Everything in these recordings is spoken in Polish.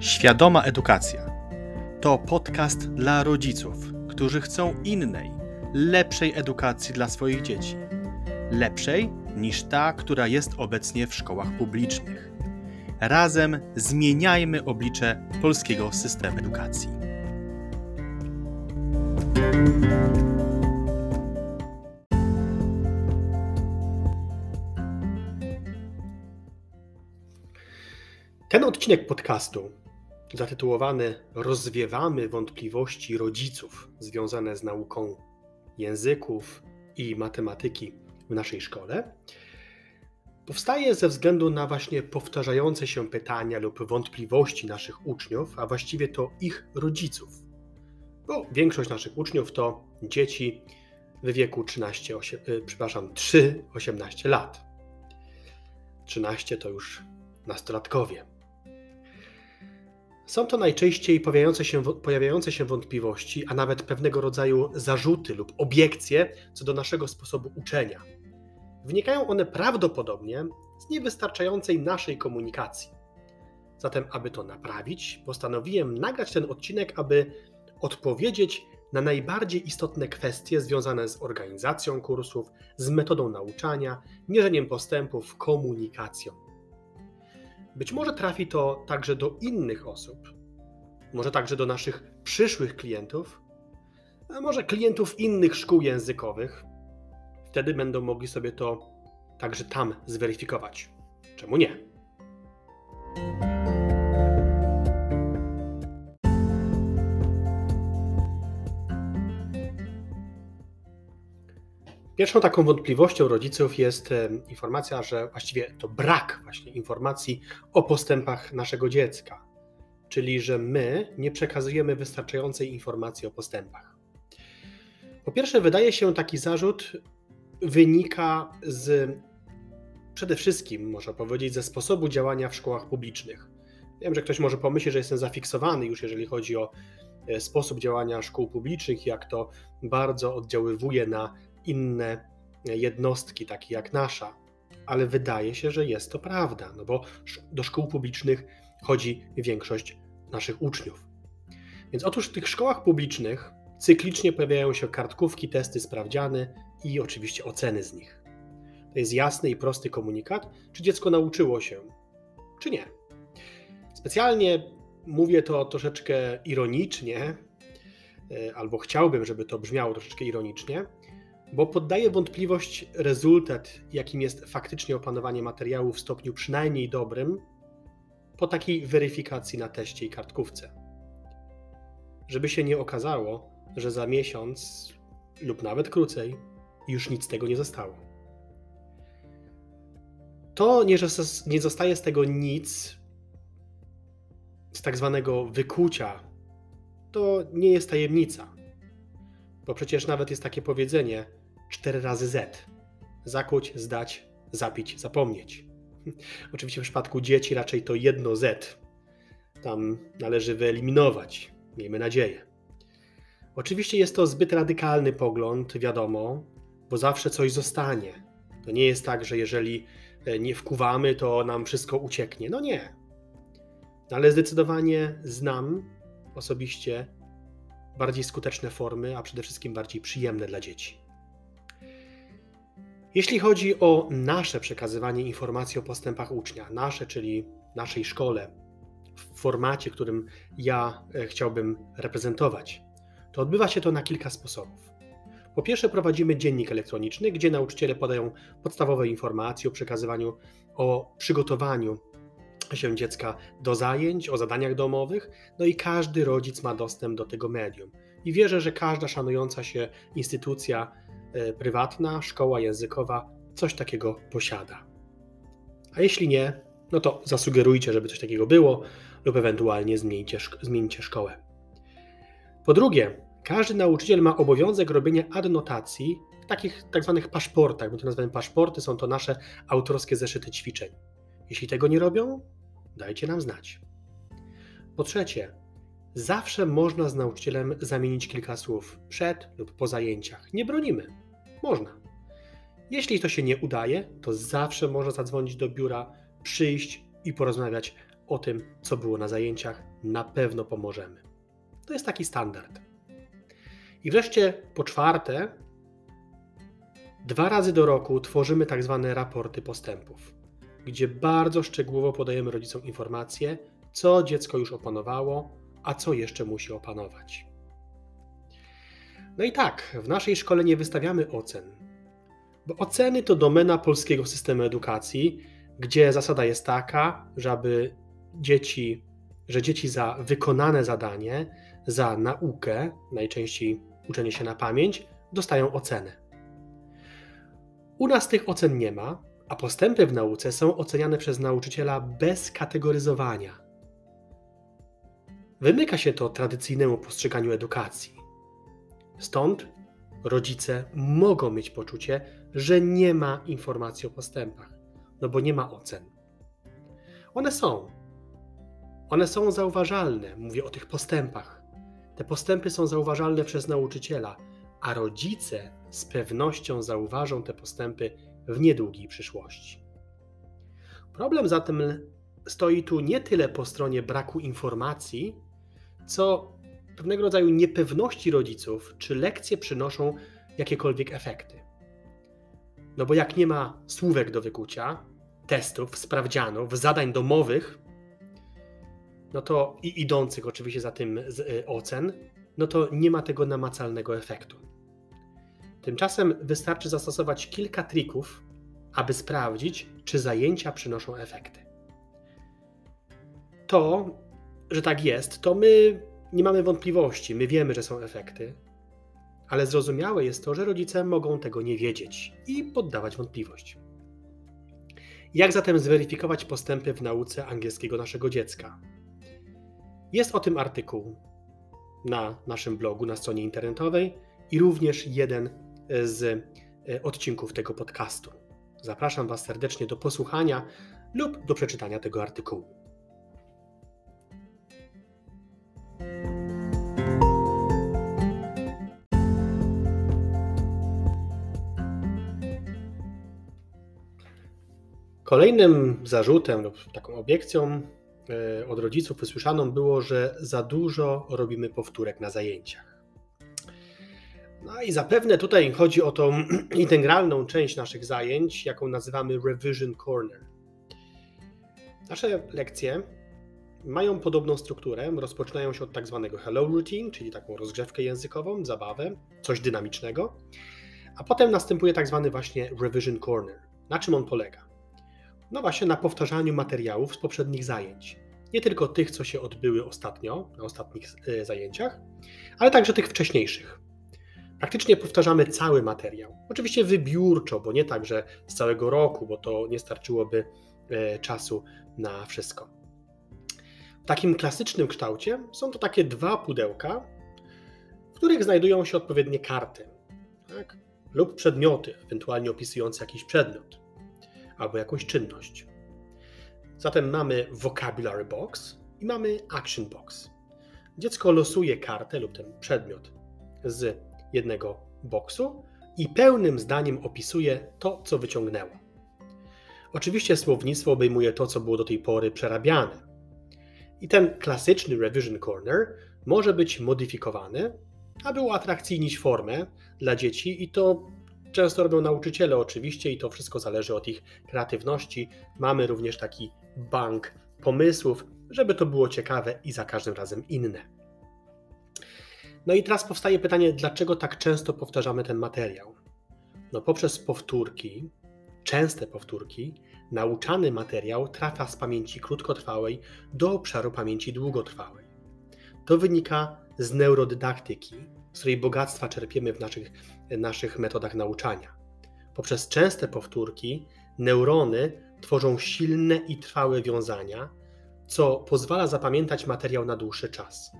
Świadoma Edukacja to podcast dla rodziców, którzy chcą innej, lepszej edukacji dla swoich dzieci. Lepszej niż ta, która jest obecnie w szkołach publicznych. Razem zmieniajmy oblicze polskiego systemu edukacji. Ten odcinek podcastu, zatytułowany Rozwiewamy wątpliwości rodziców związane z nauką języków i matematyki w naszej szkole, powstaje ze względu na właśnie powtarzające się pytania lub wątpliwości naszych uczniów, a właściwie to ich rodziców. Bo większość naszych uczniów to dzieci w wieku 13, 8, y, przepraszam, 3-18 lat. 13 to już nastolatkowie. Są to najczęściej pojawiające się, pojawiające się wątpliwości, a nawet pewnego rodzaju zarzuty lub obiekcje co do naszego sposobu uczenia. Wynikają one prawdopodobnie z niewystarczającej naszej komunikacji. Zatem, aby to naprawić, postanowiłem nagrać ten odcinek, aby odpowiedzieć na najbardziej istotne kwestie związane z organizacją kursów, z metodą nauczania, mierzeniem postępów, komunikacją. Być może trafi to także do innych osób, może także do naszych przyszłych klientów, a może klientów innych szkół językowych. Wtedy będą mogli sobie to także tam zweryfikować. Czemu nie? Pierwszą taką wątpliwością rodziców jest informacja, że właściwie to brak właśnie informacji o postępach naszego dziecka, czyli że my nie przekazujemy wystarczającej informacji o postępach. Po pierwsze, wydaje się taki zarzut wynika z przede wszystkim, można powiedzieć, ze sposobu działania w szkołach publicznych. Wiem, że ktoś może pomyśleć, że jestem zafiksowany już, jeżeli chodzi o e, sposób działania szkół publicznych, jak to bardzo oddziaływuje na inne jednostki, takie jak nasza, ale wydaje się, że jest to prawda, no bo do szkół publicznych chodzi większość naszych uczniów. Więc otóż w tych szkołach publicznych cyklicznie pojawiają się kartkówki, testy sprawdziane i oczywiście oceny z nich. To jest jasny i prosty komunikat, czy dziecko nauczyło się, czy nie. Specjalnie mówię to troszeczkę ironicznie, e, albo chciałbym, żeby to brzmiało troszeczkę ironicznie, bo poddaje wątpliwość rezultat, jakim jest faktycznie opanowanie materiału w stopniu przynajmniej dobrym, po takiej weryfikacji na teście i kartkówce. Żeby się nie okazało, że za miesiąc lub nawet krócej już nic z tego nie zostało. To nie, że nie zostaje z tego nic, z tak zwanego wykucia, to nie jest tajemnica. Bo przecież nawet jest takie powiedzenie, 4 razy Z. Zakuć, zdać, zapić, zapomnieć. Oczywiście w przypadku dzieci raczej to jedno Z. Tam należy wyeliminować, miejmy nadzieję. Oczywiście jest to zbyt radykalny pogląd, wiadomo, bo zawsze coś zostanie. To nie jest tak, że jeżeli e, nie wkuwamy, to nam wszystko ucieknie. No nie. Ale zdecydowanie znam osobiście bardziej skuteczne formy, a przede wszystkim bardziej przyjemne dla dzieci. Jeśli chodzi o nasze przekazywanie informacji o postępach ucznia, nasze, czyli naszej szkole, w formacie, którym ja e, chciałbym reprezentować, to odbywa się to na kilka sposobów. Po pierwsze, prowadzimy dziennik elektroniczny, gdzie nauczyciele podają podstawowe informacje o przekazywaniu, o przygotowaniu się dziecka do zajęć, o zadaniach domowych, no i każdy rodzic ma dostęp do tego medium. I wierzę, że każda szanująca się instytucja prywatna szkoła językowa coś takiego posiada. A jeśli nie, no to zasugerujcie, żeby coś takiego było, lub ewentualnie zmieńcie, zmieńcie szkołę. Po drugie, każdy nauczyciel ma obowiązek robienia adnotacji w takich tak zwanych paszportach. My to nazywamy paszporty, są to nasze autorskie zeszyty ćwiczeń. Jeśli tego nie robią, dajcie nam znać. Po trzecie, Zawsze można z nauczycielem zamienić kilka słów przed lub po zajęciach. Nie bronimy. Można. Jeśli to się nie udaje, to zawsze można zadzwonić do biura, przyjść i porozmawiać o tym, co było na zajęciach, na pewno pomożemy. To jest taki standard. I wreszcie po czwarte, dwa razy do roku tworzymy tak zwane raporty postępów, gdzie bardzo szczegółowo podajemy rodzicom informacje, co dziecko już opanowało, a co jeszcze musi opanować. No i tak, w naszej szkole nie wystawiamy ocen, bo oceny to domena polskiego systemu edukacji, gdzie zasada jest taka, żeby dzieci, że dzieci za wykonane zadanie, za naukę, najczęściej uczenie się na pamięć, dostają ocenę. U nas tych ocen nie ma, a postępy w nauce są oceniane przez nauczyciela bez kategoryzowania. Wymyka się to tradycyjnemu postrzeganiu edukacji. Stąd rodzice mogą mieć poczucie, że nie ma informacji o postępach, no bo nie ma ocen. One są. One są zauważalne, mówię o tych postępach. Te postępy są zauważalne przez nauczyciela, a rodzice z pewnością zauważą te postępy w niedługiej przyszłości. Problem zatem stoi tu nie tyle po stronie braku informacji, co pewnego rodzaju niepewności rodziców, czy lekcje przynoszą jakiekolwiek efekty. No bo jak nie ma słówek do wykucia, testów, sprawdzianów, zadań domowych, no to i idących oczywiście za tym y, ocen, no to nie ma tego namacalnego efektu. Tymczasem wystarczy zastosować kilka trików, aby sprawdzić, czy zajęcia przynoszą efekty. To, że tak jest, to my nie mamy wątpliwości, my wiemy, że są efekty, ale zrozumiałe jest to, że rodzice mogą tego nie wiedzieć i poddawać wątpliwość. Jak zatem zweryfikować postępy w nauce angielskiego naszego dziecka? Jest o tym artykuł na naszym blogu, na stronie internetowej i również jeden z e, odcinków tego podcastu. Zapraszam Was serdecznie do posłuchania lub do przeczytania tego artykułu. Kolejnym zarzutem lub taką obiekcją e, od rodziców wysłyszaną było, że za dużo robimy powtórek na zajęciach. No i zapewne tutaj chodzi o tą integralną część naszych zajęć, jaką nazywamy Revision Corner. Nasze lekcje mają podobną strukturę. Rozpoczynają się od tak zwanego hello routine, czyli taką rozgrzewkę językową, zabawę, coś dynamicznego, a potem następuje tak zwany właśnie revision corner. Na czym on polega? No właśnie na powtarzaniu materiałów z poprzednich zajęć. Nie tylko tych, co się odbyły ostatnio, na ostatnich e, zajęciach, ale także tych wcześniejszych. Praktycznie powtarzamy cały materiał. Oczywiście wybiórczo, bo nie tak, że z całego roku, bo to nie starczyłoby e, czasu na wszystko. W takim klasycznym kształcie są to takie dwa pudełka, w których znajdują się odpowiednie karty tak? lub przedmioty, ewentualnie opisujące jakiś przedmiot albo jakąś czynność. Zatem mamy vocabulary box i mamy action box. Dziecko losuje kartę lub ten przedmiot z jednego boksu i pełnym zdaniem opisuje to, co wyciągnęło. Oczywiście słownictwo obejmuje to, co było do tej pory przerabiane. I ten klasyczny revision corner może być modyfikowany, aby uatrakcyjnić formę dla dzieci i to Często robią nauczyciele oczywiście i to wszystko zależy od ich kreatywności. Mamy również taki bank pomysłów, żeby to było ciekawe i za każdym razem inne. No i teraz powstaje pytanie, dlaczego tak często powtarzamy ten materiał? No poprzez powtórki, częste powtórki, nauczany materiał trafia z pamięci krótkotrwałej do obszaru pamięci długotrwałej. To wynika z neurodydaktyki, z której bogactwa czerpiemy w naszych, naszych metodach nauczania. Poprzez częste powtórki neurony tworzą silne i trwałe wiązania, co pozwala zapamiętać materiał na dłuższy czas.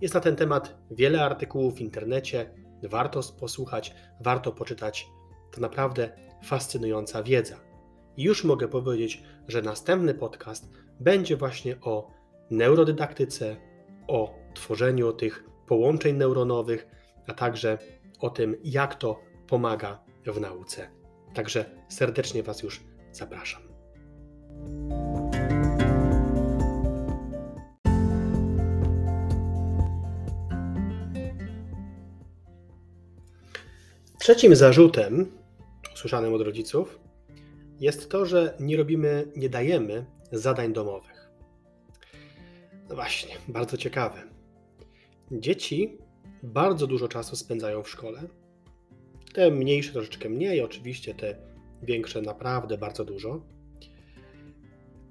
Jest na ten temat wiele artykułów w internecie, warto posłuchać, warto poczytać. To naprawdę fascynująca wiedza. I już mogę powiedzieć, że następny podcast będzie właśnie o neurodydaktyce, o tworzeniu tych połączeń neuronowych, a także o tym, jak to pomaga w nauce. Także serdecznie Was już zapraszam. Trzecim zarzutem, usłyszanym od rodziców, jest to, że nie robimy, nie dajemy zadań domowych. No właśnie, bardzo ciekawe. Dzieci bardzo dużo czasu spędzają w szkole. Te mniejsze troszeczkę mniej, oczywiście te większe naprawdę bardzo dużo.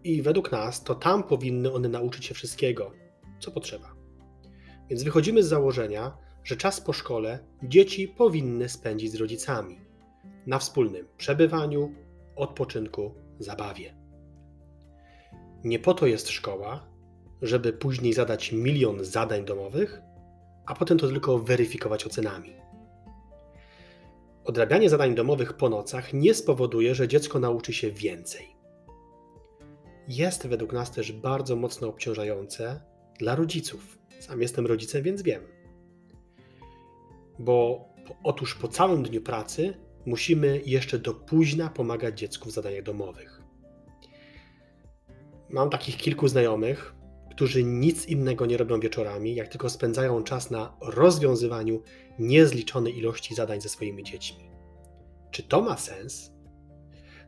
I według nas to tam powinny one nauczyć się wszystkiego, co potrzeba. Więc wychodzimy z założenia, że czas po szkole dzieci powinny spędzić z rodzicami na wspólnym przebywaniu, odpoczynku, zabawie. Nie po to jest szkoła, żeby później zadać milion zadań domowych, a potem to tylko weryfikować ocenami. Odrabianie zadań domowych po nocach nie spowoduje, że dziecko nauczy się więcej. Jest według nas też bardzo mocno obciążające dla rodziców. Sam jestem rodzicem, więc wiem. Bo otóż po całym dniu pracy musimy jeszcze do późna pomagać dziecku w zadaniach domowych. Mam takich kilku znajomych, którzy nic innego nie robią wieczorami, jak tylko spędzają czas na rozwiązywaniu niezliczonej ilości zadań ze swoimi dziećmi. Czy to ma sens?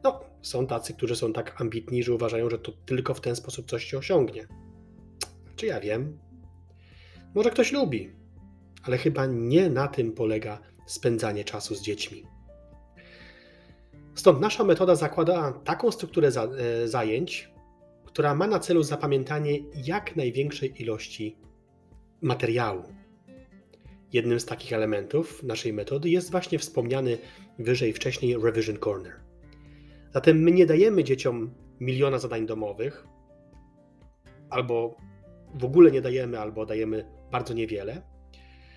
No, są tacy, którzy są tak ambitni, że uważają, że to tylko w ten sposób coś się osiągnie. Czy ja wiem? Może ktoś lubi, ale chyba nie na tym polega spędzanie czasu z dziećmi. Stąd nasza metoda zakłada taką strukturę e, zajęć, która ma na celu zapamiętanie jak największej ilości materiału. Jednym z takich elementów naszej metody jest właśnie wspomniany wyżej wcześniej Revision Corner. Zatem my nie dajemy dzieciom miliona zadań domowych, albo w ogóle nie dajemy, albo dajemy bardzo niewiele.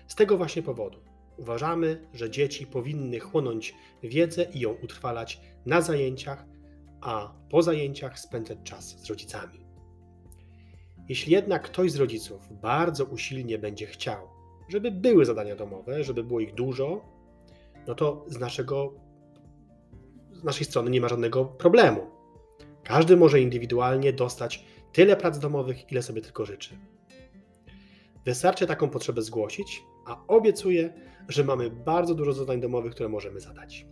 Z tego właśnie powodu uważamy, że dzieci powinny chłonąć wiedzę i ją utrwalać na zajęciach, a po zajęciach spędzać czas z rodzicami. Jeśli jednak ktoś z rodziców bardzo usilnie będzie chciał, żeby były zadania domowe, żeby było ich dużo, no to z, naszego, z naszej strony nie ma żadnego problemu. Każdy może indywidualnie dostać tyle prac domowych, ile sobie tylko życzy. Wystarczy taką potrzebę zgłosić, a obiecuję, że mamy bardzo dużo zadań domowych, które możemy zadać.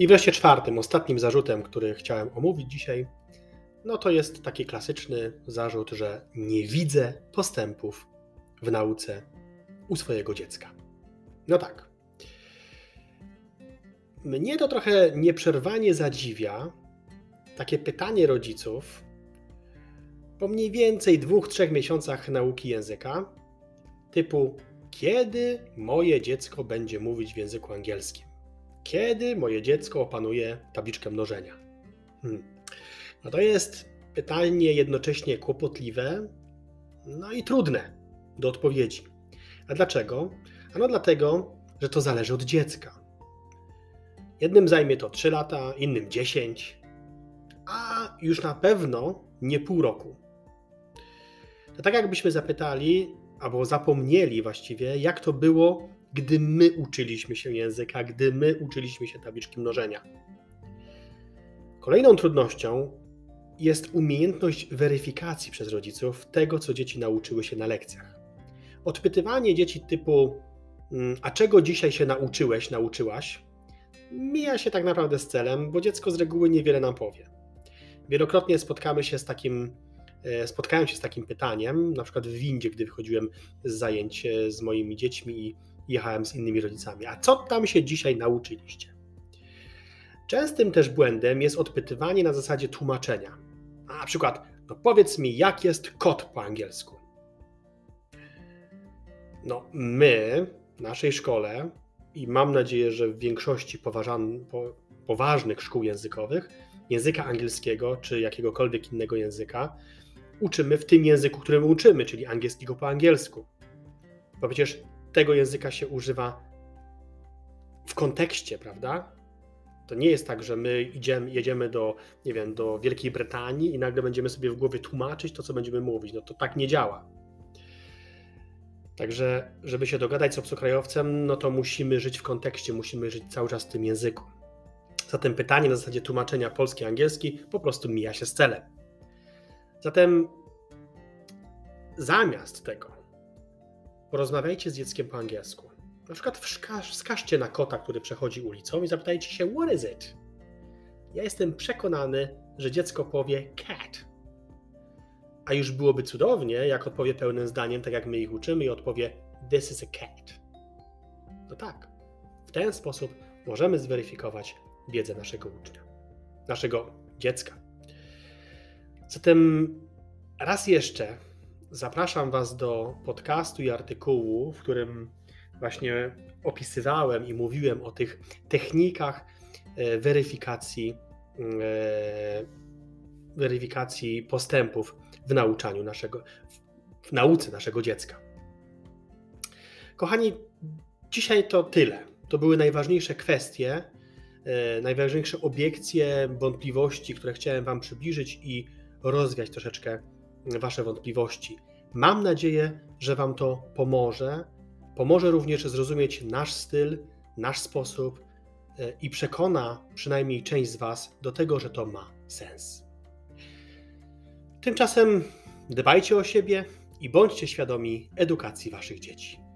I wreszcie czwartym, ostatnim zarzutem, który chciałem omówić dzisiaj, no to jest taki klasyczny zarzut, że nie widzę postępów w nauce u swojego dziecka. No tak. Mnie to trochę nieprzerwanie zadziwia takie pytanie rodziców po mniej więcej dwóch, trzech miesiącach nauki języka, typu: Kiedy moje dziecko będzie mówić w języku angielskim? Kiedy moje dziecko opanuje tabliczkę mnożenia? Hmm. No to jest pytanie jednocześnie kłopotliwe, no i trudne do odpowiedzi. A dlaczego? Ano dlatego, że to zależy od dziecka. Jednym zajmie to 3 lata, innym 10, a już na pewno nie pół roku. To tak jakbyśmy zapytali, albo zapomnieli właściwie, jak to było gdy my uczyliśmy się języka, gdy my uczyliśmy się tabliczki mnożenia. Kolejną trudnością jest umiejętność weryfikacji przez rodziców tego, co dzieci nauczyły się na lekcjach. Odpytywanie dzieci typu: mm, A czego dzisiaj się nauczyłeś, nauczyłaś? mija się tak naprawdę z celem, bo dziecko z reguły niewiele nam powie. Wielokrotnie spotkamy się z takim, e, spotkałem się z takim pytaniem, na przykład w windzie, gdy wychodziłem z zajęć e, z moimi dziećmi i jechałem z innymi rodzicami. A co tam się dzisiaj nauczyliście? Częstym też błędem jest odpytywanie na zasadzie tłumaczenia. Na przykład, no powiedz mi, jak jest kot po angielsku? No, my w naszej szkole i mam nadzieję, że w większości poważan, po, poważnych szkół językowych języka angielskiego czy jakiegokolwiek innego języka uczymy w tym języku, którym uczymy, czyli angielskiego po angielsku. Bo przecież tego języka się używa w kontekście, prawda? To nie jest tak, że my idziemy, jedziemy do, nie wiem, do Wielkiej Brytanii i nagle będziemy sobie w głowie tłumaczyć to, co będziemy mówić. No to tak nie działa. Także, żeby się dogadać z obcokrajowcem, no to musimy żyć w kontekście, musimy żyć cały czas w tym języku. Zatem pytanie na zasadzie tłumaczenia polski-angielski po prostu mija się z celem. Zatem zamiast tego porozmawiajcie z dzieckiem po angielsku. Na przykład wskaż, wskażcie na kota, który przechodzi ulicą i zapytajcie się, what is it? Ja jestem przekonany, że dziecko powie cat. A już byłoby cudownie, jak odpowie pełnym zdaniem, tak jak my ich uczymy, i odpowie this is a cat. No tak, w ten sposób możemy zweryfikować wiedzę naszego ucznia, naszego dziecka. Zatem raz jeszcze zapraszam Was do podcastu i artykułu, w którym właśnie opisywałem i mówiłem o tych technikach e, weryfikacji, e, weryfikacji postępów w nauczaniu naszego, w nauce naszego dziecka. Kochani, dzisiaj to tyle. To były najważniejsze kwestie, e, najważniejsze obiekcje, wątpliwości, które chciałem Wam przybliżyć i rozwiać troszeczkę Wasze wątpliwości. Mam nadzieję, że Wam to pomoże. Pomoże również zrozumieć nasz styl, nasz sposób e, i przekona przynajmniej część z Was do tego, że to ma sens. Tymczasem dbajcie o siebie i bądźcie świadomi edukacji Waszych dzieci.